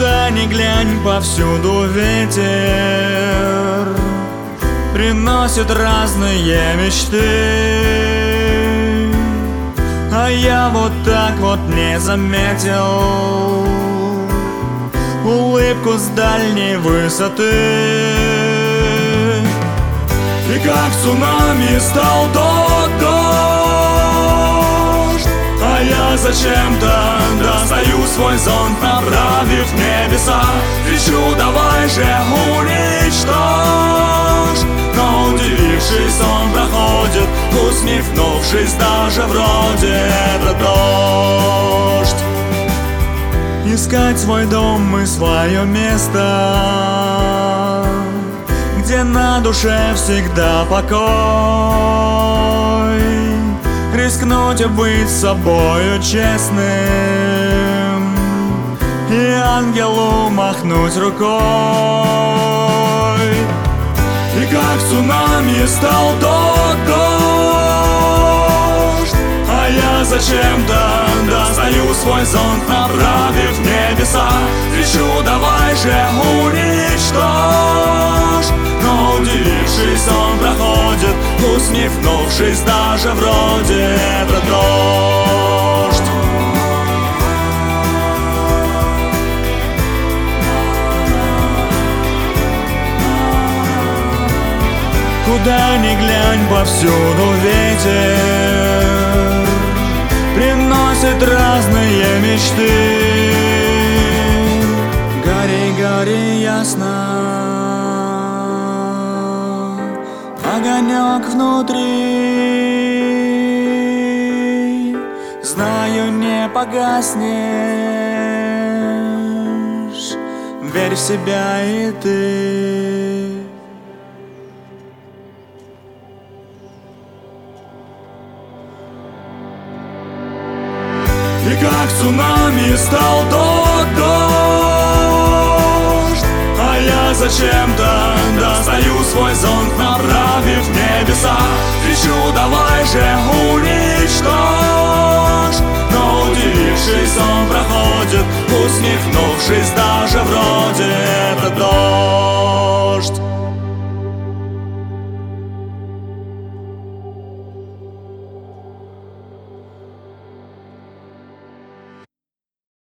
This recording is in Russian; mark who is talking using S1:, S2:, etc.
S1: Куда ни глянь, повсюду ветер Приносит разные мечты. А я вот так вот не заметил Улыбку с дальней высоты. И как цунами стал тот дождь А я зачем-то достаю свой зонт Направив небеса Кричу, давай же уничтожь. Но удивившись, он проходит Усмехнувшись, даже вроде это дождь. Искать свой дом и свое место Где на душе всегда покой. Рискнуть и быть собою честным ангелу махнуть рукой. И как цунами стал тот дождь. А я зачем-то достаю свой зонт Направив в небеса. Кричу, давай же уничтожь! Но удивившись, он проходит Усмехнувшись, даже вроде это Куда ни глянь, повсюду ветер Приносит разные мечты. Гори, гори ясно. Огонек внутри. Знаю, не погаснешь. Верь в себя и ты как цунами стал тот дождь. А я зачем-то достаю свой зонт Направив в небеса. Кричу, давай же уничтожь! Но удивившись, он проходит Усмехнувшись, даже вроде это дождь